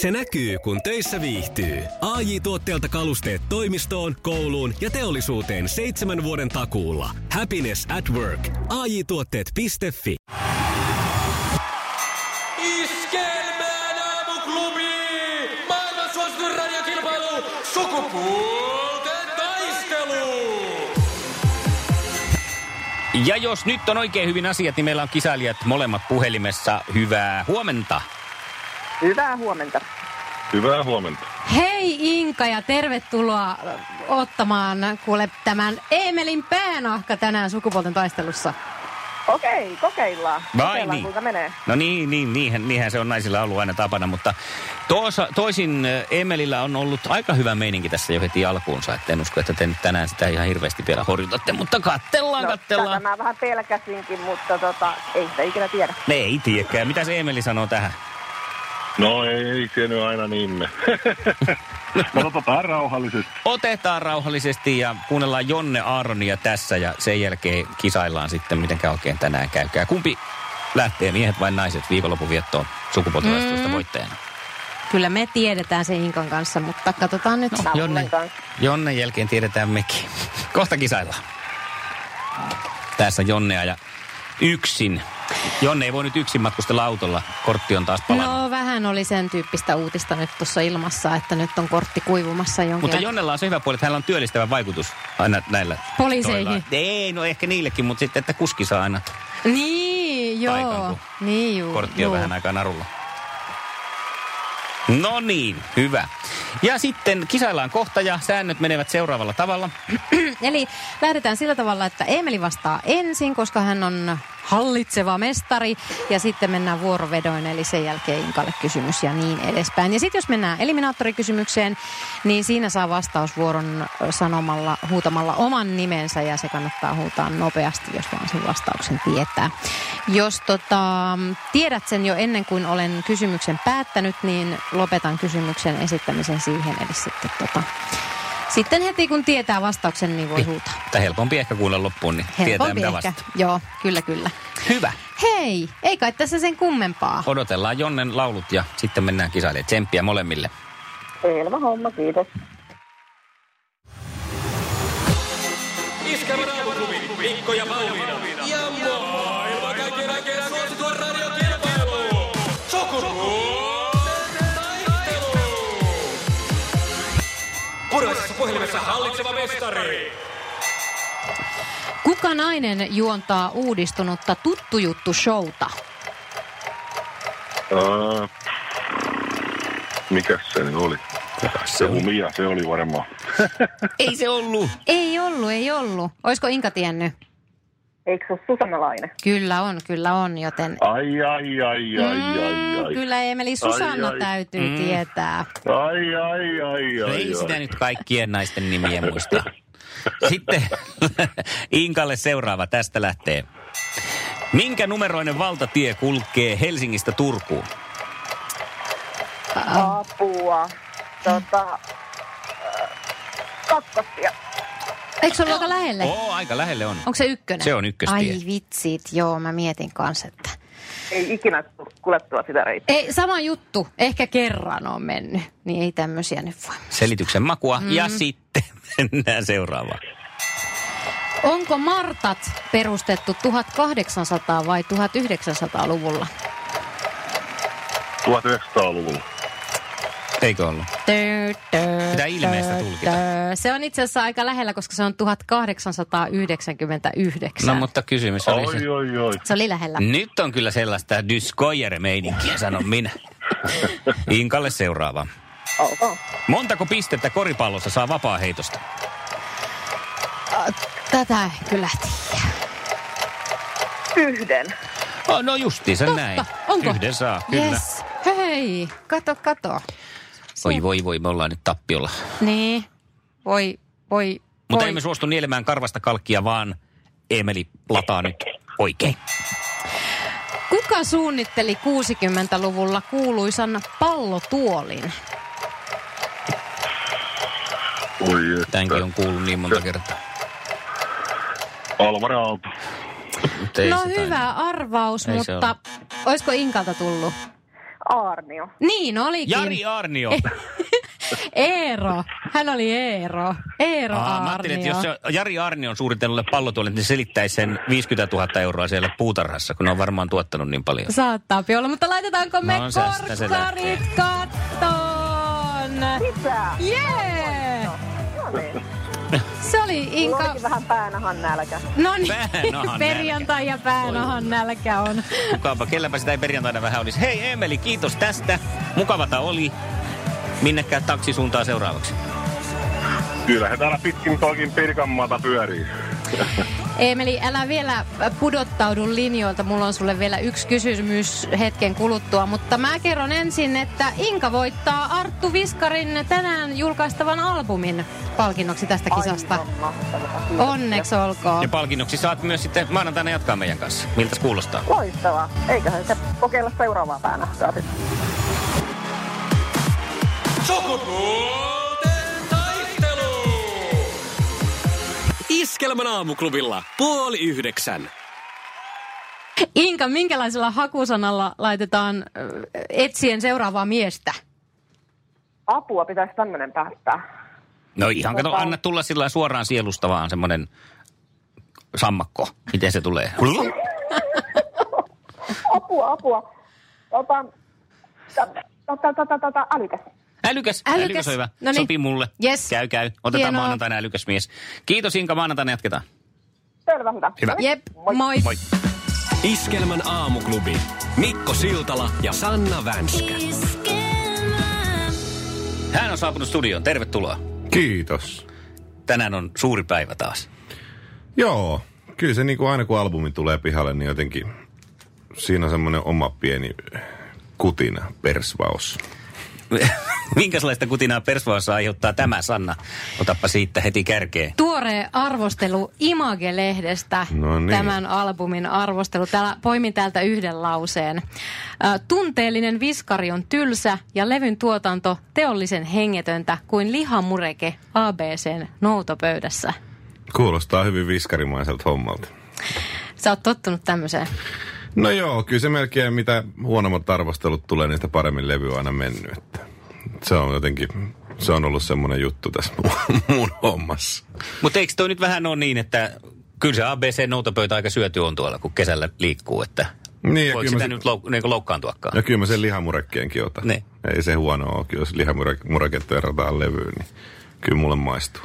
Se näkyy, kun töissä viihtyy. ai tuotteelta kalusteet toimistoon, kouluun ja teollisuuteen seitsemän vuoden takuulla. Happiness at work. ai tuotteetfi Iskelmään aamuklubi! Maailman suosituin radiokilpailu! Sukupuolten taistelu! Ja jos nyt on oikein hyvin asiat, niin meillä on kisailijat molemmat puhelimessa. Hyvää huomenta. Hyvää huomenta. Hyvää huomenta. Hei Inka ja tervetuloa ottamaan kuule tämän Emelin päänahka tänään sukupuolten taistelussa. Okei, kokeillaan. Vai kokeillaan, niin? kuinka menee. No niin, niin niinhän, niinhän se on naisilla ollut aina tapana, mutta toosa, toisin äh, Emelillä on ollut aika hyvä meininki tässä jo heti alkuunsa, että en usko, että te nyt tänään sitä ihan hirveästi vielä horjutatte, mutta kattellaan, No, tätä kattellaan. mä vähän pelkäsinkin, mutta tota, ei sitä ikinä tiedä. Ne ei tiedäkään. Mitä se Emeli sanoo tähän? No ei se nyt aina niin me. no otetaan rauhallisesti. Otetaan rauhallisesti ja kuunnellaan Jonne Aaronia tässä ja sen jälkeen kisaillaan sitten, miten oikein tänään käykää. Kumpi lähtee, miehet vai naiset, viikonlopun viettoon sukupuolten mm. voittajana? Kyllä me tiedetään se Inkan kanssa, mutta katsotaan nyt. Mä Jonne. Jonne jälkeen tiedetään mekin. Kohta kisaillaan. Tässä Jonnea ja yksin. Jonne ei voi nyt yksin matkustella autolla. Kortti on taas palannut. No vähän oli sen tyyppistä uutista nyt tuossa ilmassa, että nyt on kortti kuivumassa jonkin Mutta. Jonnella on se hyvä puoli, että hänellä on työllistävä vaikutus aina näillä. Poliiseihin. toilla. Ei, no ehkä niillekin, mutta sitten, että kuski saa aina Niin, joo. kun Niin, juu, kortti on juu. vähän aikaa narulla. No niin, hyvä. Ja sitten kisaillaan kohta ja säännöt menevät seuraavalla tavalla. Eli lähdetään sillä tavalla, että Emeli vastaa ensin, koska hän on hallitseva mestari. Ja sitten mennään vuorovedoin, eli sen jälkeen Inkalle kysymys ja niin edespäin. Ja sitten jos mennään eliminaattorikysymykseen, niin siinä saa vastausvuoron sanomalla, huutamalla oman nimensä. Ja se kannattaa huutaa nopeasti, jos vaan sen vastauksen tietää. Jos tota, tiedät sen jo ennen kuin olen kysymyksen päättänyt, niin lopetan kysymyksen esittämisen siihen. Eli sitten tota, sitten heti kun tietää vastauksen, niin voi huutaa. Tai helpompi ehkä kuulla loppuun, niin tietää Helpompi mitä ehkä. vasta. Joo, kyllä, kyllä. Hyvä. Hei, ei kai tässä sen kummempaa. Odotellaan Jonnen laulut ja sitten mennään kisailemaan. Tsemppiä molemmille. Selvä homma, kiitos. Aamuklubi! Mikko ja Pauliina! Puhelimessa hallitseva mestari! Kuka nainen juontaa uudistunutta tuttu juttu showta? Ää, mikäs se nyt oli? Se Joku Mia, se oli varmaan. Ei se ollut. Ei ollut, ei ollut. Oisko Inka tiennyt? Eikö se ole Susanna Laine? Kyllä on, kyllä on, joten... Ai, ai, ai, ai, ai, ai. Mm, kyllä Emeli Susanna Ai, ai. täytyy Mm. tietää. Ai, ai, ai, ai, Ei sitä ai. nyt kaikkien naisten nimiä muista. Sitten Inkalle seuraava tästä lähtee. Minkä numeroinen valtatie kulkee Helsingistä Turkuun? Apua. Tota, kakkostia. Eikö se ollut aika lähelle? Oo, aika lähelle on. Onko se ykkönen? Se on ykköstie. Ai vitsit, joo, mä mietin kanssa, että... Ei ikinä tullut kuljettua sitä reittiä. Ei, sama juttu. Ehkä kerran on mennyt. Niin ei tämmöisiä nyt voi. Selityksen makua. Mm. Ja sitten mennään seuraavaan. Onko Martat perustettu 1800- vai 1900-luvulla? 1900-luvulla. Eikö ollut? Tö, tö, Pitää ilmeistä tö, tulkita. tö. Se on itse asiassa aika lähellä, koska se on 1899. No mutta kysymys oli se. Oi, oi, oi. Se oli lähellä. Nyt on kyllä sellaista dyskoyer-meininkiä, sanon minä. Inkalle seuraava. Montako pistettä koripallossa saa vapaa-heitosta? Tätä en kyllä tiedä. Yhden. Oh, no justiinsa Totta. näin. Onko? Yhden saa, kyllä. Yes. Hei, kato, kato. Voi voi voi, me ollaan nyt tappiolla. Niin. Voi, voi, Mutta voi. emme suostu nielemään karvasta kalkkia, vaan Emeli lataa nyt oikein. Kuka suunnitteli 60-luvulla kuuluisan pallotuolin? Oi, että. Tämänkin on kuullut niin monta kertaa. Alvar Aalto. No hyvä arvaus, Ei mutta olisiko Inkalta tullut? Aarnio. Niin olikin. Jari Arnio. Eero. Hän oli Eero. Eero Aa, mä ajattelin, että Aarnio. jos se Jari Arnion suunnitellulle pallotuolle, niin se selittäisi sen 50 000 euroa siellä puutarhassa, kun ne on varmaan tuottanut niin paljon. Saattaa olla, mutta laitetaanko me No, korkkarit kattoon? Mitä? Jee! No niin. Se oli Mulla Inka... olikin vähän päänahan nälkä. No niin, Päänahan perjantai ja päänahan nälkä on. Mukava, kelläpä sitä ei perjantaina vähän olisi. Hei Emeli, kiitos tästä. Mukavata oli. Minnekään taksisuuntaan seuraavaksi? Kyllä he täällä pitkin toikin Pirkanmaata pyörii. Emeli, älä vielä pudottaudu linjoilta. Mulla on sulle vielä yksi kysymys hetken kuluttua, mutta mä kerron ensin, että Inka voittaa Arttu Viskarin tänään julkaistavan albumin palkinnoksi tästä kisasta. Onneksi olkoon. Ja palkinnoksi saat myös sitten maanantaina jatkaa meidän kanssa. Miltä kuulostaa? Loistavaa. Eiköhän se kokeilla seuraavaa päänahkaa sitten. Iskelmän aamuklubilla puoli yhdeksän. Inka, minkälaisella hakusanalla laitetaan etsien seuraavaa miestä? Apua pitäisi tämmöinen päättää. No ihan kato, Tota- anna tulla sillä suoraan sielusta vaan semmoinen sammakko. Miten se tulee? Apua, apua. Tota, tota, tota, tota, älykäs. Älykäs, Älykäs. älykäs on hyvä. Noniin. Sopii mulle. Yes. Käy, käy. Otetaan Hienoa. maanantaina älykäs mies. Kiitos Inka, maanantaina jatketaan. Selvä, hyvä. Hyvä. Jep, moi. Moi. Iskelmän aamuklubi. Mikko Siltala ja Sanna Vänskä. Hän on saapunut studioon. Tervetuloa. Kiitos. Tänään on suuri päivä taas. Joo, kyllä se niin kuin aina kun albumi tulee pihalle, niin jotenkin siinä on semmoinen oma pieni kutina, persvaus. Minkälaista kutinaa persvaassa aiheuttaa tämä, Sanna? Otappa siitä heti kärkeen. Tuore arvostelu Image-lehdestä, No niin. tämän albumin arvostelu. Täällä poimin täältä yhden lauseen. Tunteellinen viskari on tylsä ja levyn tuotanto teollisen hengetöntä kuin lihamureke ABCn noutopöydässä. Kuulostaa hyvin viskarimaiselta hommalta. Sä oot tottunut tämmöiseen. No joo, kyllä se melkein mitä huonommat arvostelut tulee, niin sitä paremmin levy on aina mennyt. Että se on jotenkin, se on ollut semmoinen juttu tässä mun, mun hommassa. Mutta eikö toi nyt vähän ole niin, että kyllä se ABC-noutopöytä aika syöty on tuolla, kun kesällä liikkuu, että Niin, voiko sitä mä, nyt lou, niin loukkaantuakaan? ja kyllä mä sen lihamurekkeenkin otan. Niin. Ei se huono ole, kyllä jos lihamureketta verrataan levyyn, niin kyllä mulle maistuu.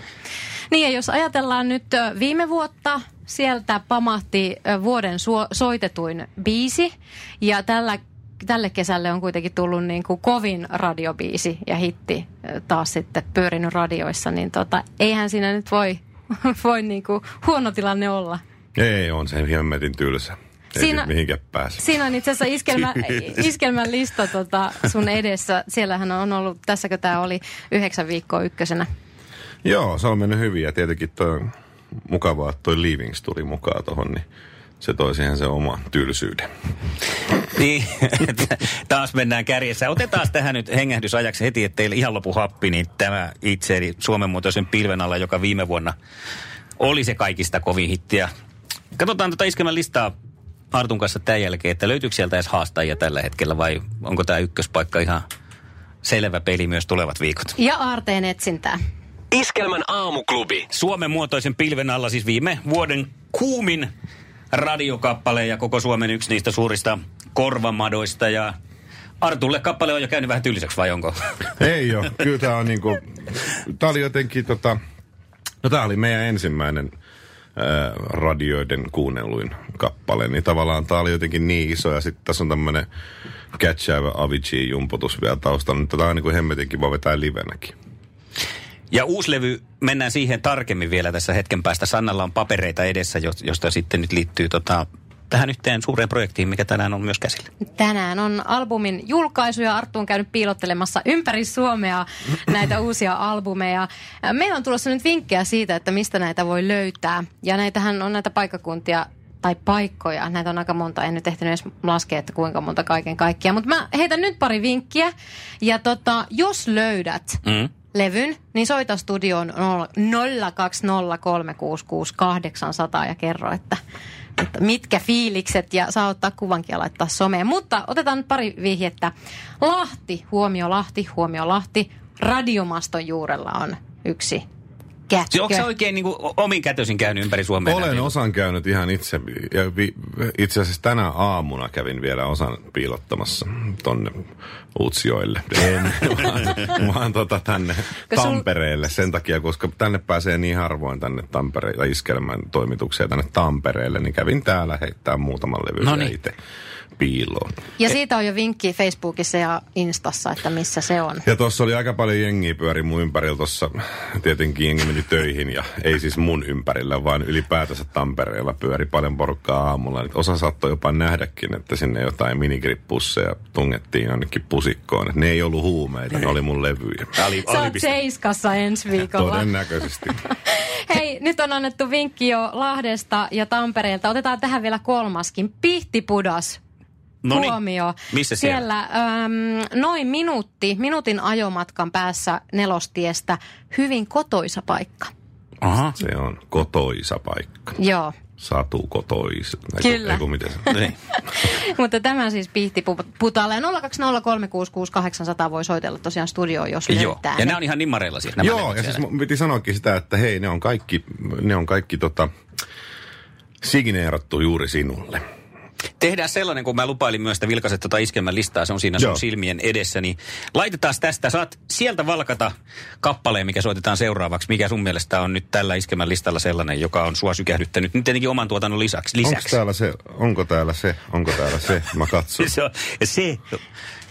Niin ja jos ajatellaan nyt viime vuotta, sieltä pamahti vuoden suo- soitetuin biisi ja tällä tälle kesälle on kuitenkin tullut niin kuin kovin radiobiisi ja hitti taas sitten pyörinyt radioissa, niin tota, eihän siinä nyt voi, voi niin kuin huono tilanne olla. Ei, on se hemmetin tylsä. Ei Siinä- Siinä... mihinkään pääse. Siinä on itse asiassa iskelmä, iskelmän lista tota sun edessä. Siellähän on ollut, tässäkö tämä oli, yhdeksän viikkoa ykkösenä. Joo, se on mennyt hyvin ja tietenkin toi mukavaa, että toi Leavings tuli mukaan tohon, niin se toi siihen se oma tylsyyden. Niin, että taas mennään kärjessä. Otetaan tähän nyt hengähdysajaksi heti, että teille ihan lopu happi, niin tämä itse, eli Suomen muotoisen pilven alla, joka viime vuonna oli se kaikista kovin hittiä. Katsotaan tuota iskelmän listaa Artun kanssa tämän jälkeen, että löytyykö sieltä edes haastajia tällä hetkellä vai onko tämä ykköspaikka ihan selvä peli myös tulevat viikot? Ja aarteen etsintää. Iskelmän aamuklubi. Suomen muotoisen pilven alla siis viime vuoden kuumin radiokappale ja koko Suomen yksi niistä suurista korvamadoista ja Artulle kappale on jo käynyt vähän tylsäksi vai onko? Ei ole, kyllä tää on niinku, tää oli jotenkin tota, no tää oli meidän ensimmäinen ää, radioiden kuunnelluin kappale, niin tavallaan tää oli jotenkin niin iso ja sitten tässä on tämmönen catchäävä Avicii-jumputus vielä taustalla, niin tätä on niinku hemmetin kiva vetää livenäkin. Ja uusi levy, mennään siihen tarkemmin vielä tässä hetken päästä. Sannalla on papereita edessä, jo- josta sitten nyt liittyy tota, tähän yhteen suureen projektiin, mikä tänään on myös käsillä. Tänään on albumin julkaisu ja Arttu on käynyt piilottelemassa ympäri Suomea näitä uusia albumeja. Meillä on tulossa nyt vinkkejä siitä, että mistä näitä voi löytää. Ja näitähän on näitä paikkakuntia tai paikkoja. Näitä on aika monta. En nyt ehtinyt edes laskea, että kuinka monta kaiken kaikkiaan. Mutta mä heitän nyt pari vinkkiä. Ja tota, jos löydät Mm. Levyn, niin soita studioon 020366800 ja kerro, että että mitkä fiilikset ja saa ottaa kuvankin ja laittaa someen. Mutta otetaan nyt pari vihjettä. Lahti, huomio Lahti, huomio Lahti. Radiomaston juurella on yksi kätkö. Onko se oikein niin kuin, omin kätösin käynyt ympäri Suomea? Olen näin? osan käynyt ihan itse. Ja vi, itse asiassa tänä aamuna kävin vielä osan piilottamassa tonne Utsjoelle. En, vaan, vaan tota tänne sul- Tampereelle sen takia, koska tänne pääsee niin harvoin tänne Tampereelle, iskelmän toimituksia tänne Tampereelle, niin kävin täällä heittää muutaman levyn Noniin. ja itse piiloon. Ja siitä on jo vinkki Facebookissa ja Instassa, että missä se on. Ja tuossa oli aika paljon jengiä pyöri mun ympärillä tuossa. Tietenkin jengi meni töihin ja ei siis mun ympärillä, vaan ylipäätänsä Tampereella pyöri paljon porukkaa aamulla. Nyt Osa saattoi jopa nähdäkin, että sinne jotain minigrippusseja tungettiin jonnekin pusikkoon. Et ne ei ollut huumeita, ne oli mun levyjä. Ali, Sä oot Seiskassa ensi viikolla. Todennäköisesti. Hei, nyt on annettu vinkki jo Lahdesta ja Tampereelta. Otetaan tähän vielä kolmaskin. Pihtipudas. Noniin. Huomio. Missä siellä? Siellä äm, noin minuutti, minuutin ajomatkan päässä nelostiestä. Hyvin kotoisa paikka. Aha. Se on kotoisa paikka. Joo. Satu kotoisa. Eiku- Kyllä. Eiku miten se? Niin. Mutta tämä siis Pihtiputaalla. Ja 020366800 voi soitella tosiaan studioon, jos Joo. löytää. Ja ne. nämä on ihan nimmareilla siis. Nämä Joo, ja siis piti sanoakin sitä, että hei, ne on kaikki, ne on kaikki tota, signeerattu juuri sinulle. Tehdään sellainen, kun mä lupailin myös, että vilkaiset tota iskelmän listaa, se on siinä sun Joo. silmien edessä, niin laitetaan tästä, saat sieltä valkata kappaleen, mikä soitetaan seuraavaksi, mikä sun mielestä on nyt tällä iskelmän listalla sellainen, joka on sua sykähdyttänyt, nyt tietenkin oman tuotannon lisäksi. Onko lisäksi. täällä se, onko täällä se, onko täällä se, mä katson. se, on, ja se,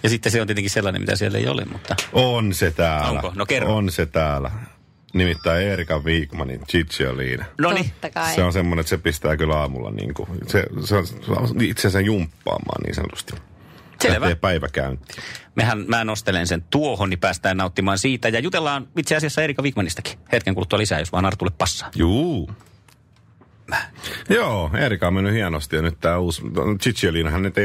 ja sitten se on tietenkin sellainen, mitä siellä ei ole, mutta On se täällä. Onko? No kerro. On se täällä. Nimittäin Erika Wigmanin Cicciolina. no niin. Se on semmoinen, että se pistää kyllä aamulla niin kuin, se, se, on, se on itsensä jumppaamaan niin sanotusti. Selvä. Lähtee päiväkäyntiin. Mehän, mä nostelen sen tuohon, niin päästään nauttimaan siitä. Ja jutellaan itse asiassa Erika Wigmanistakin hetken kuluttua lisää, jos vaan Artulle passaa. Juu. Joo, Erika on mennyt hienosti ja nyt tää uusi, Cicciolinahan nyt ei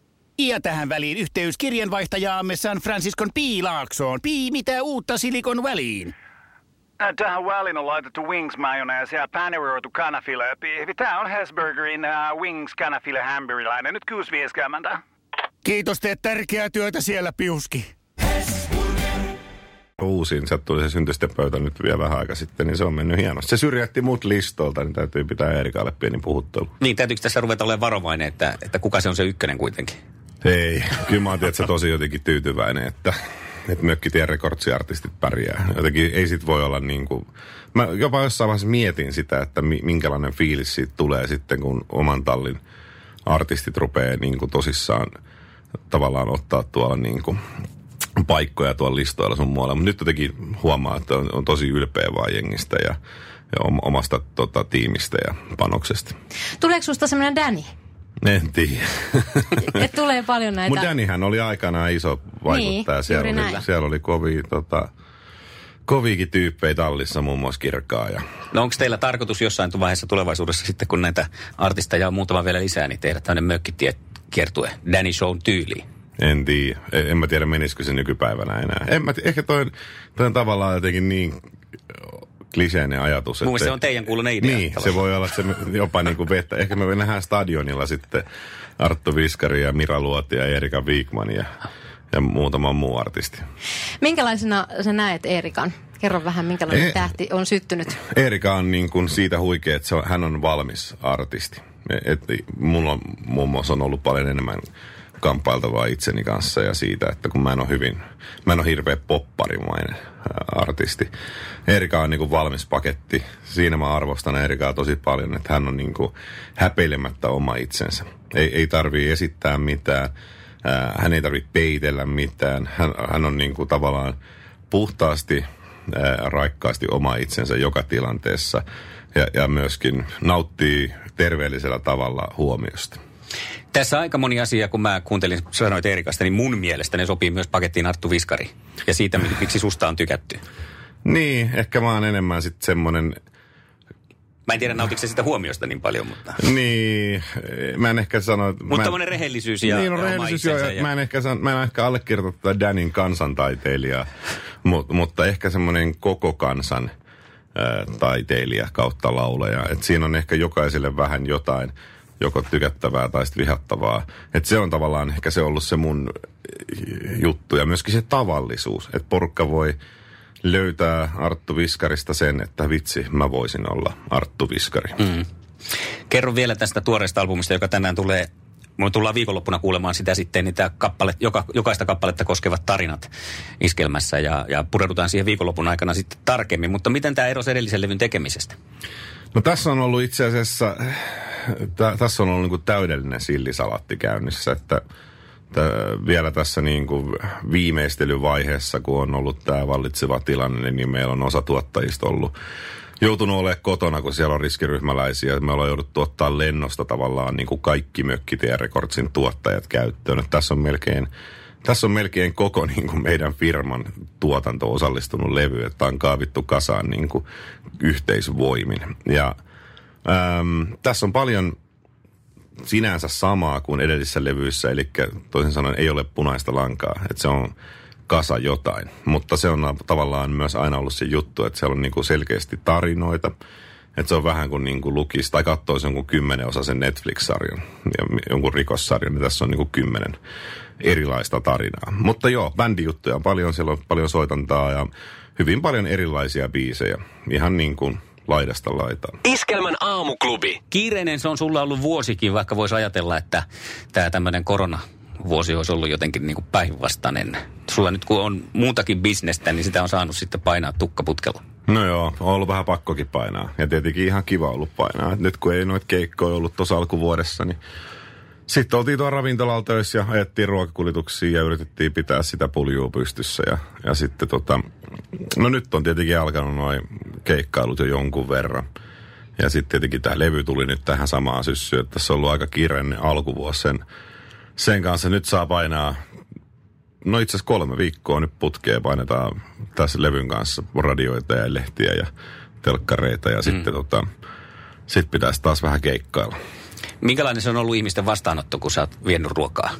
Ja tähän väliin yhteys kirjanvaihtajaamme San Franciscon Piilaaksoon. Pii, mitä uutta Silikon väliin? Äh, Tähän väliin on laitettu wings mayonnaise ja paneroitu kanafila. Tämä on Hesburgerin uh, wings kanafila hamburilainen. Nyt 6.50. Kiitos, teet tärkeää työtä siellä, Piuski. uusin, sieltä tuli se syntysten pöytä nyt vielä vähän aika sitten, niin se on mennyt hienosti. Se syrjäytti mut listolta, niin täytyy pitää Erikalle pieni puhuttelu. Niin, täytyykö tässä ruveta olemaan varovainen, että, että kuka se on se ykkönen kuitenkin? Ei, kyllä mä oon tietysti tosi jotenkin tyytyväinen, että, että mökkitien rekortsiartistit pärjää. Jotenkin ei sit voi olla niin kuin... Mä jopa jossain vaiheessa mietin sitä, että mi, minkälainen fiilis siitä tulee sitten, kun oman tallin artistit rupeaa niin kuin tosissaan tavallaan ottaa tuolla niin kuin paikkoja tuolla listoilla sun muualla. Mutta nyt jotenkin huomaa, että on, on tosi ylpeä vaan jengistä ja, ja om- omasta tota, tiimistä ja panoksesta. Tuleeko susta semmoinen Danny? En tiedä. Et tulee paljon näitä. Mutta Dannyhän oli aikanaan iso vaikuttaja. Niin, siellä, oli, näin. siellä oli kovia, tota, koviakin tyyppejä tallissa, muun muassa Kirkkaa. Ja, No onko teillä tarkoitus jossain vaiheessa tulevaisuudessa sitten, kun näitä artisteja on muutama vielä lisää, niin tehdä tämmöinen mökkitie kiertue Danny Shown tyyliin? en tiedä. En, en mä tiedä, menisikö se nykypäivänä enää. En mä tiedä, ehkä toi, toi on tavallaan jotenkin niin kliseinen ajatus. Mun mielestä se on teidän kuulunen idea. Niin, se voi olla, että se jopa niin kuin vettä. Ehkä me nähdään stadionilla sitten Arttu Viskari ja Mira Luoti ja Erika Wigman ja, ja muutama muu artisti. Minkälaisena sä näet Erikan? Kerro vähän, minkälainen Eh. tähti on syttynyt. Erika on niin kuin siitä huikea, että se on, hän on valmis artisti. Et, mulla on muun muassa on ollut paljon enemmän kamppailtavaa itseni kanssa ja siitä, että kun mä en ole hyvin, mä en ole hirveä popparimainen artisti. Erika on niin valmis paketti. Siinä mä arvostan Erikaa tosi paljon, että hän on niin kuin häpeilemättä oma itsensä. Ei, ei tarvii esittää mitään, ää, hän ei tarvitse peitellä mitään. Hän, hän on niin kuin tavallaan puhtaasti raikkaasti oma itsensä joka tilanteessa ja, ja myöskin nauttii terveellisellä tavalla huomiosta. Tässä aika moni asia, kun mä kuuntelin, sanoit Erikasta, niin mun mielestä ne sopii myös pakettiin Arttu Viskari. Ja siitä, miksi susta on tykätty. Niin, ehkä mä oon enemmän sitten semmoinen... Mä en tiedä, nautitko sitä huomiosta niin paljon, mutta... Niin, mä en ehkä sano... Mutta mä en- tämmöinen rehellisyys ja, niin, no, ja oma rehellisyys, joo, ja... mä en ehkä, san, mä en ehkä allekirjoita tätä Danin kansantaiteilijaa, mutta, mutta ehkä semmoinen koko kansan ää, taiteilija kautta laulaja. Et siinä on ehkä jokaiselle vähän jotain, joko tykättävää tai sitten vihattavaa. Et se on tavallaan ehkä se ollut se mun juttu ja myöskin se tavallisuus, että porukka voi löytää Arttu Viskarista sen, että vitsi, mä voisin olla Arttu Viskari. Mm. Kerro vielä tästä tuoreesta albumista, joka tänään tulee. Me tullaan viikonloppuna kuulemaan sitä sitten, niitä kappale, joka, jokaista kappaletta koskevat tarinat iskelmässä ja, ja pureudutaan siihen viikonlopun aikana sitten tarkemmin. Mutta miten tämä erosi edellisen levyn tekemisestä? No tässä on ollut itse asiassa, tä, tässä on ollut niin täydellinen sillisalatti käynnissä, että tä, vielä tässä niin kuin viimeistelyvaiheessa, kun on ollut tämä vallitseva tilanne, niin meillä on osa tuottajista ollut joutunut olemaan kotona, kun siellä on riskiryhmäläisiä. Me ollaan jouduttu ottaa lennosta tavallaan niin kuin kaikki Mökkitie Recordsin tuottajat käyttöön. Että tässä on melkein tässä on melkein koko niin kuin meidän firman tuotanto osallistunut levy, että on kaavittu kasaan niin kuin yhteisvoimin. Ja äm, tässä on paljon sinänsä samaa kuin edellisissä levyissä, eli toisin sanoen ei ole punaista lankaa, että se on kasa jotain. Mutta se on tavallaan myös aina ollut se juttu, että siellä on niin kuin selkeästi tarinoita, että se on vähän kuin, niin kuin lukisi tai katsoisi jonkun kymmenen osaisen Netflix-sarjan ja jonkun rikossarjan, niin tässä on niin kuin kymmenen erilaista tarinaa. Mutta joo, bändijuttuja on paljon, siellä on paljon soitantaa ja hyvin paljon erilaisia biisejä. Ihan niin kuin laidasta laitaan. Iskelmän aamuklubi. Kiireinen se on sulla ollut vuosikin, vaikka voisi ajatella, että tämä tämmöinen korona vuosi olisi ollut jotenkin niin kuin päinvastainen. Sulla nyt kun on muutakin bisnestä, niin sitä on saanut sitten painaa tukkaputkella. No joo, on ollut vähän pakkokin painaa. Ja tietenkin ihan kiva ollut painaa. Et nyt kun ei noita keikkoja ollut tuossa alkuvuodessa, niin sitten oltiin tuolla ravintolalla töissä ja ajettiin ruokakuljetuksia ja yritettiin pitää sitä puljua pystyssä. Ja, ja sitten tota, no nyt on tietenkin alkanut noin keikkailut jo jonkun verran. Ja sitten tietenkin tämä levy tuli nyt tähän samaan syssyyn, että tässä on ollut aika kiireinen alkuvuosi sen, sen kanssa. Nyt saa painaa, no itse asiassa kolme viikkoa nyt putkeen painetaan tässä levyn kanssa radioita ja lehtiä ja telkkareita ja mm. sitten tota, sit pitäisi taas vähän keikkailla. Minkälainen se on ollut ihmisten vastaanotto, kun sä oot vienyt ruokaa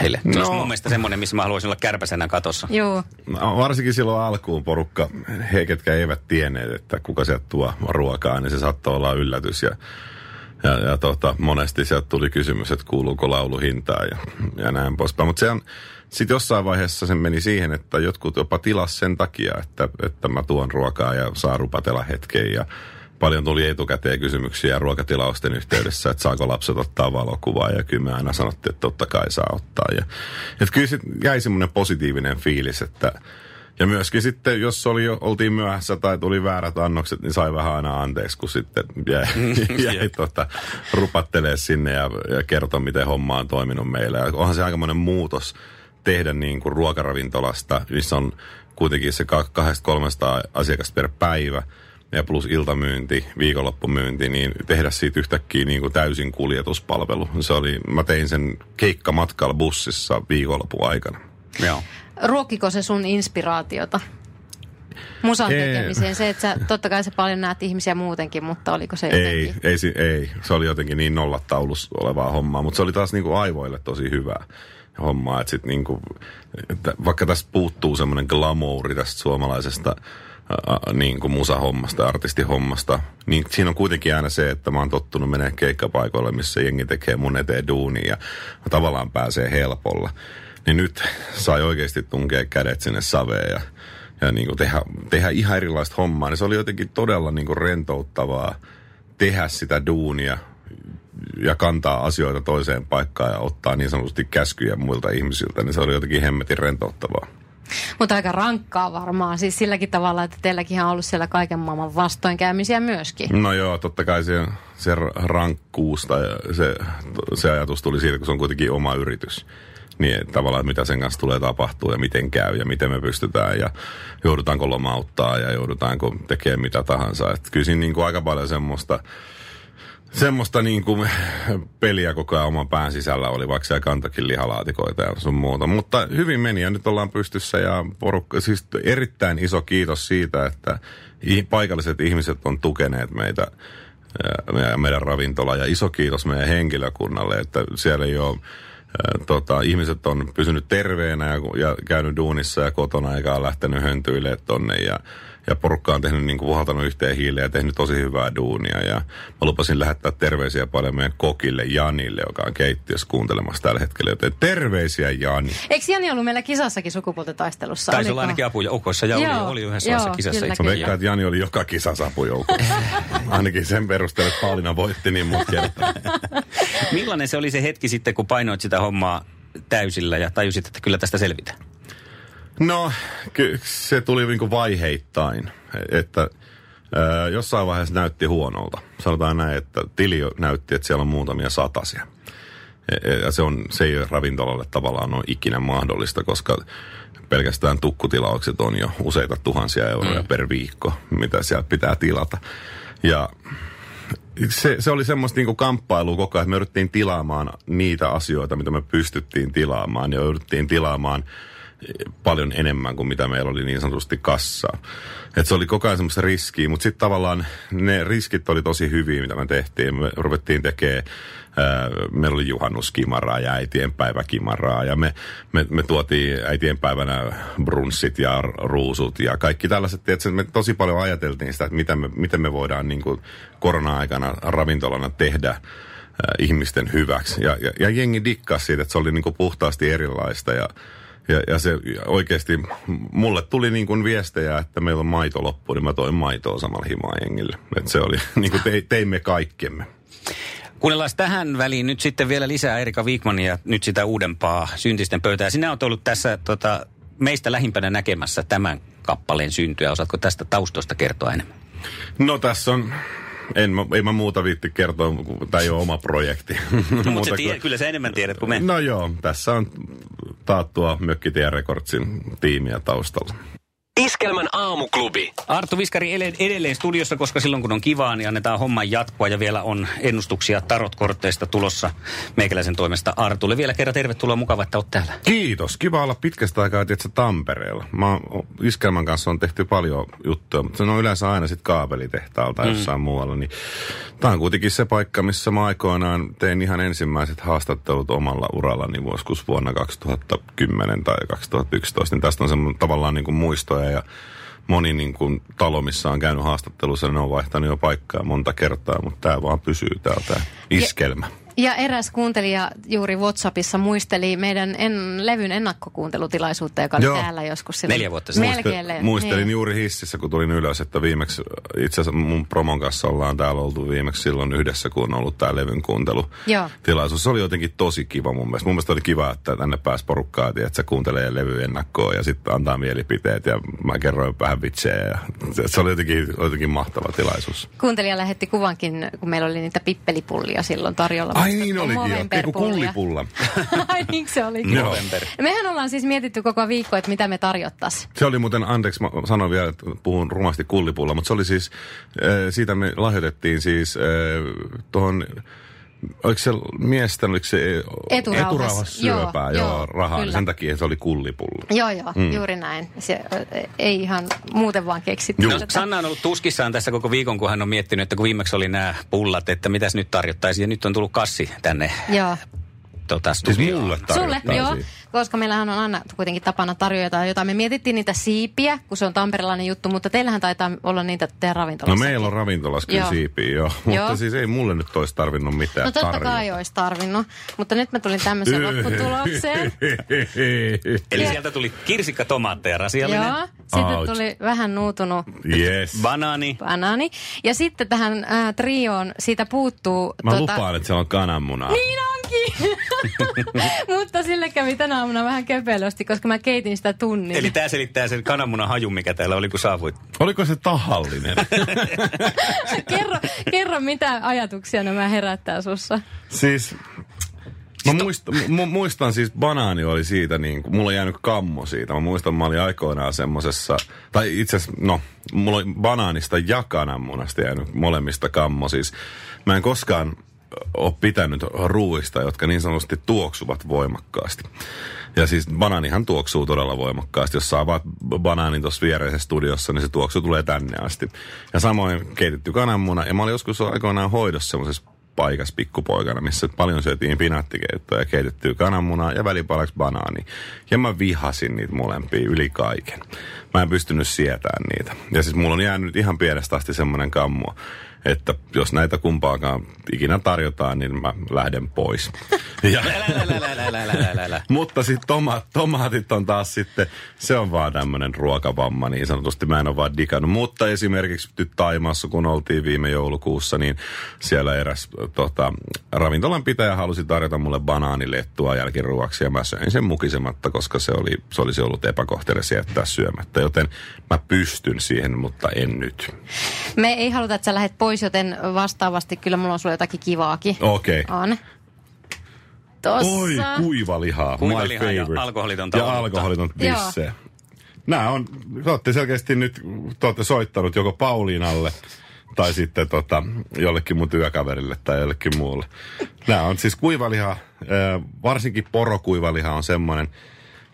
heille? No. Se olisi mun mielestä semmoinen, missä mä haluaisin olla kärpäsenä katossa. Joo. No, varsinkin silloin alkuun porukka, he ketkä eivät tienneet, että kuka sieltä tuo ruokaa, niin se saattoi olla yllätys. Ja, ja, ja tota, monesti sieltä tuli kysymys, että kuuluuko laulu hintaa ja, ja näin poispäin. Mutta se on, sitten jossain vaiheessa se meni siihen, että jotkut jopa tilas sen takia, että, että mä tuon ruokaa ja saa rupatella hetken ja paljon tuli etukäteen kysymyksiä ruokatilausten yhteydessä, että saako lapset ottaa valokuvaa ja kyllä me aina sanottiin, että totta kai saa ottaa. Ja, että kyllä sit jäi semmoinen positiivinen fiilis, että ja myöskin sitten, jos oli jo, oltiin myöhässä tai tuli väärät annokset, niin sai vähän aina anteeksi, kun sitten jäi, jäi tota, rupattelee sinne ja, ja kertoi, miten homma on toiminut meillä. Ja onhan se aikamoinen muutos tehdä niin kuin ruokaravintolasta, missä on kuitenkin se 200-300 asiakasta per päivä ja plus iltamyynti, viikonloppumyynti, niin tehdä siitä yhtäkkiä niin kuin täysin kuljetuspalvelu. Se oli, mä tein sen keikkamatkalla bussissa viikonlopun aikana. Joo. Ruokiko se sun inspiraatiota? Musan Ei. tekemiseen. Se, että sä, totta kai sä paljon näet ihmisiä muutenkin, mutta oliko se Ei, jotenkin? ei, si- ei, se oli jotenkin niin nollataulus olevaa hommaa, mutta se oli taas niinku aivoille tosi hyvää hommaa, että sit niinku, että vaikka tästä puuttuu semmoinen glamouri tästä suomalaisesta niin kuin musahommasta artistihommasta, niin siinä on kuitenkin aina se, että mä oon tottunut menee keikkapaikoille, missä jengi tekee mun eteen duunia ja tavallaan pääsee helpolla. Niin nyt sai oikeasti tunkea kädet sinne saveen ja, ja niin kuin tehdä, tehdä ihan erilaista hommaa. Niin se oli jotenkin todella niin kuin rentouttavaa tehdä sitä duunia ja kantaa asioita toiseen paikkaan ja ottaa niin sanotusti käskyjä muilta ihmisiltä, niin se oli jotenkin hemmetin rentouttavaa. Mutta aika rankkaa varmaan. Siis silläkin tavalla, että teilläkin on ollut siellä kaiken maailman vastoinkäymisiä myöskin. No joo, totta kai se, se rankkuus tai se, se ajatus tuli siitä, kun se on kuitenkin oma yritys. Niin tavallaan, että mitä sen kanssa tulee tapahtua ja miten käy ja miten me pystytään ja joudutaanko lomauttaa ja joudutaanko tekemään mitä tahansa. Että kyllä siinä niin kuin aika paljon semmoista, semmoista niin kuin peliä koko ajan oman pään sisällä oli, vaikka siellä kantakin lihalaatikoita ja sun muuta. Mutta hyvin meni ja nyt ollaan pystyssä ja porukka, siis erittäin iso kiitos siitä, että paikalliset ihmiset on tukeneet meitä ää, meidän, ravintola ja iso kiitos meidän henkilökunnalle, että siellä ei ole Tota, ihmiset on pysynyt terveenä ja, ja käynyt duunissa ja kotona eikä ole lähtenyt höntyille tonne ja, ja porukka on tehnyt niin kuin puhaltanut yhteen hiileen ja tehnyt tosi hyvää duunia ja mä lupasin lähettää terveisiä paljon meidän kokille Janille, joka on keittiössä kuuntelemassa tällä hetkellä, joten terveisiä Jani. Eikö Jani ollut meillä kisassakin sukupuolten taistelussa? Taisi olla ainakin apujoukoissa ja Joo, oli, oli yhdessä joo, kisassa kyllä, itse. Mä kyllä. veikkaan, että Jani oli joka kisassa apujoukossa. Ainakin sen perusteella, että Paulina voitti niin mut kertaa. Millainen se oli se hetki sitten, kun painoit sitä hommaa täysillä ja tajusit, että kyllä tästä selvitään? No, ky- se tuli niinku vaiheittain, että jossain vaiheessa näytti huonolta. Sanotaan näin, että tili näytti, että siellä on muutamia satasia. E- e- Ja se, on, se ei ole ravintolalle tavallaan ole ikinä mahdollista, koska pelkästään tukkutilaukset on jo useita tuhansia euroja mm. per viikko, mitä siellä pitää tilata. Ja se, se oli semmoista niinku kamppailua koko ajan, että me yritettiin tilaamaan niitä asioita, mitä me pystyttiin tilaamaan. Ja yritettiin tilaamaan paljon enemmän kuin mitä meillä oli niin sanotusti kassaa. Et se oli koko ajan semmoista riskiä, mutta sitten tavallaan ne riskit oli tosi hyviä, mitä me tehtiin. Me ruvettiin tekemään, ää, meillä oli juhannuskimaraa ja äitienpäiväkimaraa ja me, me, me tuotiin äitienpäivänä brunssit ja ruusut ja kaikki tällaiset. Tiedätkö, me tosi paljon ajateltiin sitä, että miten me, miten me voidaan niin kuin korona-aikana ravintolana tehdä ää, ihmisten hyväksi. Ja, ja, ja jengi dikkasi siitä, että se oli niin kuin puhtaasti erilaista ja ja, ja se oikeasti, mulle tuli niin kuin viestejä, että meillä on maito loppu, niin mä toin maitoa samalla himaa jengille. Että se oli, niin kuin te, teimme kaikkemme. Kuunnellaan tähän väliin nyt sitten vielä lisää Erika Wigmania, nyt sitä uudempaa syntisten pöytää. Sinä olet ollut tässä tota, meistä lähimpänä näkemässä tämän kappaleen syntyä. Osaatko tästä taustoista kertoa enemmän? No tässä on, en, mä- ei mä muuta viitti kertoa, kun tämä ei ole oma projekti. No, mutta Muuta se tie, kuin- kyllä sä enemmän tiedät kuin me. No joo, tässä on taattua Mökkitien Recordsin tiimiä taustalla. Iskelmän aamuklubi. Arttu Viskari edelleen studiossa, koska silloin kun on kivaa, niin annetaan homman jatkua ja vielä on ennustuksia tarotkorteista tulossa meikäläisen toimesta Artulle. Vielä kerran tervetuloa, mukava, että olet täällä. Kiitos. Kiva olla pitkästä aikaa tietysti Tampereella. Mä oon- Iskelmän kanssa on tehty paljon juttuja, mutta se on yleensä aina sitten kaapelitehtaalta mm. jossain muualla. Niin tämä on kuitenkin se paikka, missä mä aikoinaan tein ihan ensimmäiset haastattelut omalla urallani joskus vuonna 2010 tai 2011. Niin tästä on semmoinen tavallaan niin kuin muistoja ja moni niin kuin talo, missä on käynyt haastattelussa, ne on vaihtanut jo paikkaa monta kertaa, mutta tämä vaan pysyy täällä tämä iskelmä. Ja eräs kuuntelija juuri WhatsAppissa muisteli meidän en, levyn ennakkokuuntelutilaisuutta, joka oli Joo. täällä joskus silloin. Neljä vuotta sitten. Melkein. Muiste- muistelin niin. juuri hississä, kun tulin ylös, että viimeksi, itse asiassa mun promon kanssa ollaan täällä oltu viimeksi silloin yhdessä, kun on ollut tämä levyn kuuntelu. Joo. Tilaisuus. Se oli jotenkin tosi kiva mun mielestä. Mun mielestä oli kiva, että tänne pääsi porukkaa, että se kuuntelee levy ennakkoon ja sitten antaa mielipiteet ja mä kerroin vähän vitsejä. Ja se, se oli jotenkin, jotenkin mahtava tilaisuus. Kuuntelija lähetti kuvankin, kun meillä oli niitä pippelipullia silloin tarjolla. Ai niin olikin jo. Eiku kullipulla. Ai niin se olikin. Joo. November. Mehän ollaan siis mietitty koko viikko, että mitä me tarjottaisiin. Se oli muuten, anteeksi, mä sanon vielä, että puhun rumasti kullipulla, mutta se oli siis, äh, siitä me lahjoitettiin siis äh, tuohon, oliko se miesten, oliko se Eturauhas. eturauhas syöpää, Joo, joo, joo, rahaa, niin kyllä. sen takia se oli kullipulla. Joo, joo, mm. juuri näin. Se ei ihan muuten vaan keksitty. No, tätä. Sanna on ollut tuskissaan tässä koko viikon, kun hän on miettinyt, että kun viimeksi oli nämä pullat, että mitäs nyt tarjottaisiin. Ja nyt on tullut kassi tänne Joo. tota, Siis mulle Sulle, joo. Koska meillähän on aina kuitenkin tapana tarjota jotain. Me mietittiin niitä siipiä, kun se on tamperelainen juttu, mutta teillähän taitaa olla niitä teidän No ravintolassa. meillä on ravintolassa kyllä Joo. siipiä, joo. Mutta Joo. siis ei mulle nyt olisi tarvinnut mitään No totta tarjota. kai olisi tarvinnut, mutta nyt mä tulin tämmöiseen lopputulokseen. Eli sieltä tuli kirsikka, tomaatteja, rasiallinen, Joo, sitten Ouch. tuli vähän nuutunut yes. banaani. banaani. Ja sitten tähän äh, trioon siitä puuttuu... Mä lupaan, että siellä on kananmunaa. Niin onkin! mutta sille kävi tänä aamuna vähän köpelösti, koska mä keitin sitä tunnin. Eli tämä selittää sen kananmunan hajun, mikä täällä oli, kun saavuit. Oliko se tahallinen? kerro, kerro, mitä ajatuksia nämä herättää sussa. siis Mä muistan, mu- muistan siis, banaani oli siitä, niin kuin, mulla on jäänyt kammo siitä. Mä muistan, mä olin aikoinaan semmosessa, tai itse asiassa, no, mulla oli banaanista ja kananmunasta jäänyt molemmista kammo. Siis mä en koskaan ole pitänyt ruuista, jotka niin sanotusti tuoksuvat voimakkaasti. Ja siis banaanihan tuoksuu todella voimakkaasti. Jos saa avaat banaanin tuossa viereisessä studiossa, niin se tuoksu tulee tänne asti. Ja samoin keitetty kananmuna. Ja mä olin joskus aikoinaan hoidossa semmoisessa paikassa pikkupoikana, missä paljon syötiin pinaattikeittoa ja keitettyä kananmunaa ja välipalaksi banaani. Ja mä vihasin niitä molempia yli kaiken. Mä en pystynyt sietämään niitä. Ja siis mulla on jäänyt ihan pienestä asti semmoinen kammo, että jos näitä kumpaakaan ikinä tarjotaan, niin mä lähden pois. Ja, mutta sitten toma, tomaatit on taas sitten, se on vaan tämmöinen ruokavamma niin sanotusti. Mä en ole vaan digannut. Mutta esimerkiksi nyt Taimaassa, kun oltiin viime joulukuussa, niin siellä eräs tota, ravintolan pitäjä halusi tarjota mulle banaanilettua jälkiruoksi ja mä söin sen mukisematta, koska se, oli, se olisi ollut epäkohtelias jättää syömättä. Joten mä pystyn siihen, mutta en nyt. Me ei haluta, että sä lähdet pois, joten vastaavasti kyllä mulla on sulla jotakin kivaakin. Okei. On. Tossa. Oi, kuivalihaa. Kuivalihaa my ja favorite. alkoholitonta Ja alkoholiton Joo. pisse. Nämä on, te olette selkeästi nyt, te olette soittanut joko Pauliinalle tai sitten tota, jollekin mun työkaverille tai jollekin muulle. Nämä on siis kuivaliha, varsinkin porokuivaliha on semmoinen,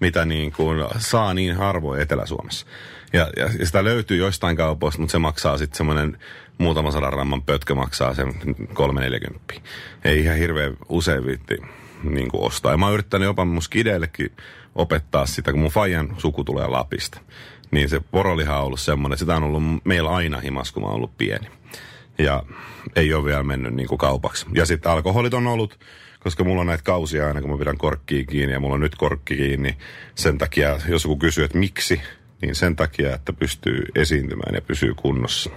mitä niin kuin saa niin harvoin Etelä-Suomessa. Ja, ja, ja sitä löytyy joistain kaupoista, mutta se maksaa sitten semmoinen muutama sadan ramman pötkö maksaa sen 340. Ei ihan hirveän usein viitti niin kuin ostaa. Ja mä oon yrittänyt jopa mun skideillekin opettaa sitä, kun mun fajan suku tulee Lapista. Niin se poroliha on ollut semmoinen, sitä on ollut meillä aina himas, kun mä oon ollut pieni. Ja ei ole vielä mennyt niin kuin kaupaksi. Ja sitten alkoholit on ollut, koska mulla on näitä kausia aina, kun mä pidän korkkiin kiinni ja mulla on nyt korkki kiinni. Sen takia, jos joku kysyy, että miksi, niin sen takia, että pystyy esiintymään ja pysyy kunnossa.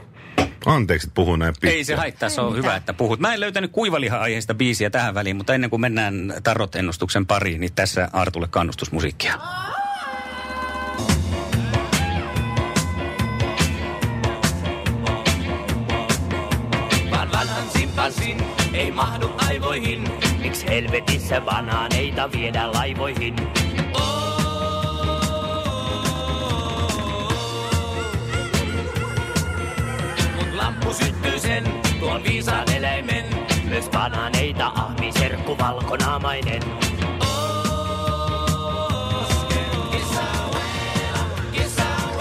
Anteeksi, että puhun näin pitkään. Ei se haittaa, se on hyvä, että puhut. Mä en löytänyt kuivaliha-aiheesta biisiä tähän väliin, mutta ennen kuin mennään tarot-ennustuksen pariin, niin tässä Artulle kannustusmusiikkia. Vaan vanhan simpanssin ei mahdu aivoihin. Miks helvetissä banaaneita viedään laivoihin? Mut lamppu syttyy sen, tuon viisaan eläimen. Myös banaaneita ahmi serkku valkonaamainen.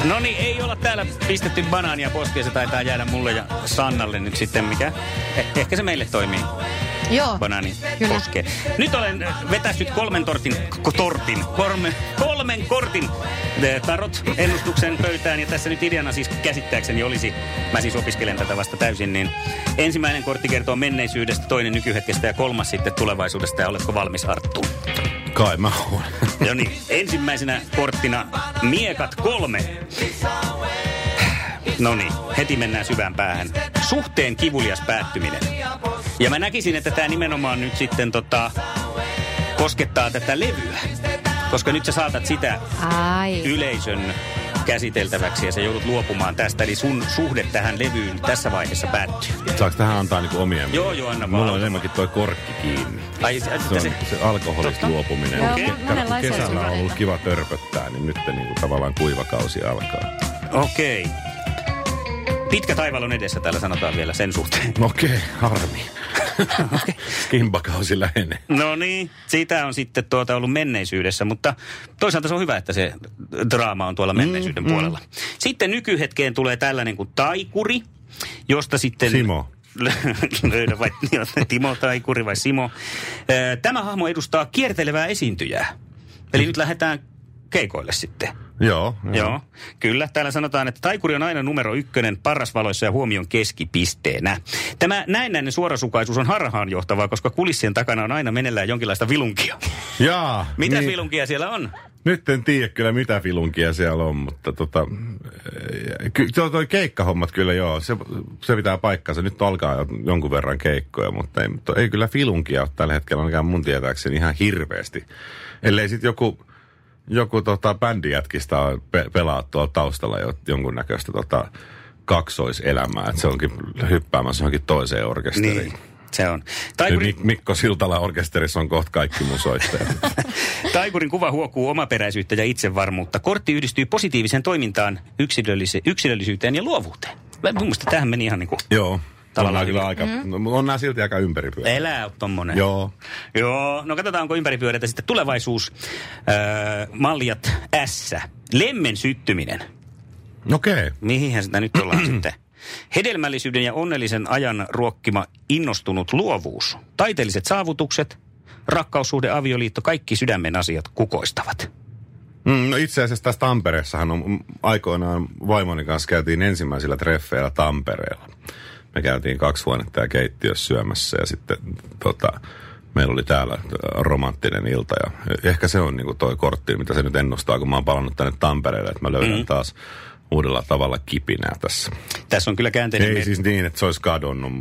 No niin, ei olla täällä pistetty banaania poskeen, se taitaa jäädä mulle ja Sannalle nyt sitten, mikä eh- ehkä se meille toimii. Joo. banaani Kyllä. koskee. Nyt olen vetässyt kolmen tortin, tortin, kolme, kolmen kortin eh, tarot ennustuksen pöytään. Ja tässä nyt ideana siis käsittääkseni olisi, mä siis opiskelen tätä vasta täysin, niin ensimmäinen kortti kertoo menneisyydestä, toinen nykyhetkestä ja kolmas sitten tulevaisuudesta. Ja oletko valmis Arttu? Kai mä oon. No niin, ensimmäisenä korttina miekat kolme. No niin, heti mennään syvään päähän. Suhteen kivulias päättyminen. Ja mä näkisin, että tämä nimenomaan nyt sitten tota, koskettaa tätä levyä. Koska nyt sä saatat sitä Ai. yleisön käsiteltäväksi ja sä joudut luopumaan tästä. Eli sun suhde tähän levyyn tässä vaiheessa päättyy. Saanko tähän antaa niinku omia? Joo, joo, anna Mulla vaan. on enemmänkin toi korkki kiinni. Ai, se, Se on se, se alkoholista Totta. luopuminen. Joo, monenlaisia kesällä on ollut kiva törpöttää, niin nyt niinku tavallaan kuivakausi alkaa. Okei. Pitkä taival on edessä, täällä sanotaan vielä sen suhteen. Okei, harmi. Kimpakausi lähenee. No niin, siitä on sitten tuota ollut menneisyydessä, mutta toisaalta se on hyvä, että se draama on tuolla menneisyyden mm, puolella. Sitten nykyhetkeen tulee tällainen kuin taikuri, josta sitten... Simo. Löydä vai Timo Taikuri vai Simo. Tämä hahmo edustaa kiertelevää esiintyjää. Eli nyt lähdetään keikoille sitten. Joo. Joo, kyllä. Täällä sanotaan, että taikuri on aina numero ykkönen parasvaloissa ja huomion keskipisteenä. Tämä näennäinen suorasukaisuus on harhaanjohtavaa, koska kulissien takana on aina meneillään jonkinlaista vilunkia. Jaa. Mitä niin, vilunkia siellä on? Nyt en tiedä kyllä mitä filunkia siellä on, mutta tota, ky, toi, toi keikkahommat kyllä joo, se, se pitää paikkansa. Nyt alkaa jo jonkun verran keikkoja, mutta ei, mutta ei kyllä filunkia ole tällä hetkellä ainakaan mun tietääkseni ihan hirveästi. Ellei sitten joku, joku tota, bändijätkistä on pe- pelaa tuolla taustalla jo, jonkunnäköistä tota, kaksoiselämää, että se onkin hyppäämässä johonkin toiseen orkesteriin. Niin. Se on. Taikurin... Mikko Siltala orkesterissa on kohta kaikki mun soittajat. Taikurin kuva huokuu omaperäisyyttä ja itsevarmuutta. Kortti yhdistyy positiiviseen toimintaan, yksilöllis- yksilöllisyyteen ja luovuuteen. Mun mielestä tähän meni ihan niin kuin... Joo. Tavallaan kyllä aika, mm. on nämä silti aika ympäripyöreitä. Elää tommonen. Joo. Joo, no katsotaan onko ympäripyöreitä sitten tulevaisuus. Öö, maljat S. Lemmen syttyminen. Okei. Okay. Mihinhän sitä nyt ollaan sitten? Hedelmällisyyden ja onnellisen ajan ruokkima innostunut luovuus. Taiteelliset saavutukset, rakkaussuhde, avioliitto, kaikki sydämen asiat kukoistavat. Mm, no itse asiassa tässä Tampereessahan on aikoinaan vaimoni kanssa käytiin ensimmäisillä treffeillä Tampereella. Me käytiin kaksi huonetta ja keittiössä syömässä ja sitten tota, meillä oli täällä romanttinen ilta. Ja ehkä se on niin toi kortti, mitä se nyt ennustaa, kun mä oon palannut tänne Tampereelle, että mä löydän mm. taas uudella tavalla kipinää tässä. Tässä on kyllä käänteinen... Ei mer- siis niin, että se olisi kadonnut.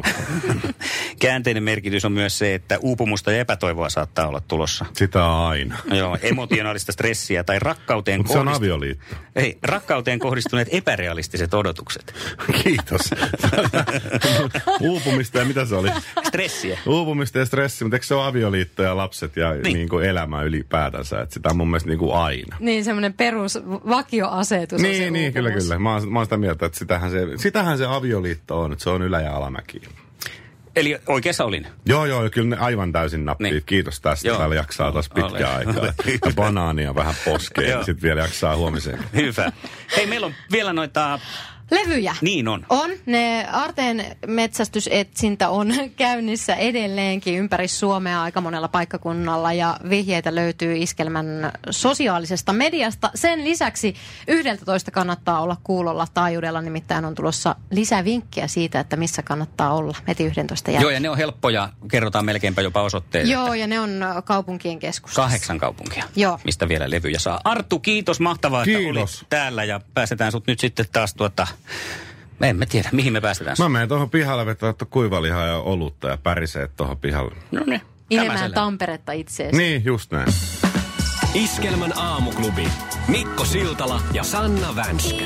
Käänteinen merkitys on myös se, että uupumusta ja epätoivoa saattaa olla tulossa. Sitä on aina. Joo, emotionaalista stressiä tai rakkauteen Mutta kohdistu... se on avioliitto. Ei, rakkauteen kohdistuneet epärealistiset odotukset. Kiitos. Uupumista ja mitä se oli? Stressiä. Uupumista ja stressi, mutta eikö se ole avioliitto ja lapset ja niin. Niin kuin elämä ylipäätänsä? Että sitä on mun mielestä niin kuin aina. Niin, semmoinen perus vakioasetus Niin, niin, kyllä, kyllä. Mä oon, mä oon sitä mieltä, että sitähän se, sitähän se avioliitto on, että se on ylä- ja alamäki. Eli oikeassa olin. Joo, joo, kyllä ne aivan täysin nappii. Niin. Kiitos tästä. Joo. Täällä jaksaa taas pitkään aikaa. Ja banaania vähän poskeen, ja sitten vielä jaksaa huomiseen. Hyvä. Hei, meillä on vielä noita Levyjä. Niin on. On. Ne Arteen metsästysetsintä on käynnissä edelleenkin ympäri Suomea aika monella paikkakunnalla ja vihjeitä löytyy iskelmän sosiaalisesta mediasta. Sen lisäksi 11 kannattaa olla kuulolla taajuudella, nimittäin on tulossa lisävinkkiä siitä, että missä kannattaa olla heti 11 jälkeen. Joo, ja ne on helppoja, kerrotaan melkeinpä jopa osoitteet. Joo, ja ne on kaupunkien keskustassa. Kahdeksan kaupunkia, Joo. mistä vielä levyjä saa. Arttu, kiitos, mahtavaa, kiitos. että olit täällä ja pääsetään sut nyt sitten taas tuota me emme tiedä, mihin me päästetään. Mä menen tuohon pihalle vetää kuivalihaa ja olutta ja pärisee tuohon pihalle. No niin. Inemään Tamperetta itseesi. Niin, just näin. Iskelmän aamuklubi. Mikko Siltala ja Sanna Vänskä.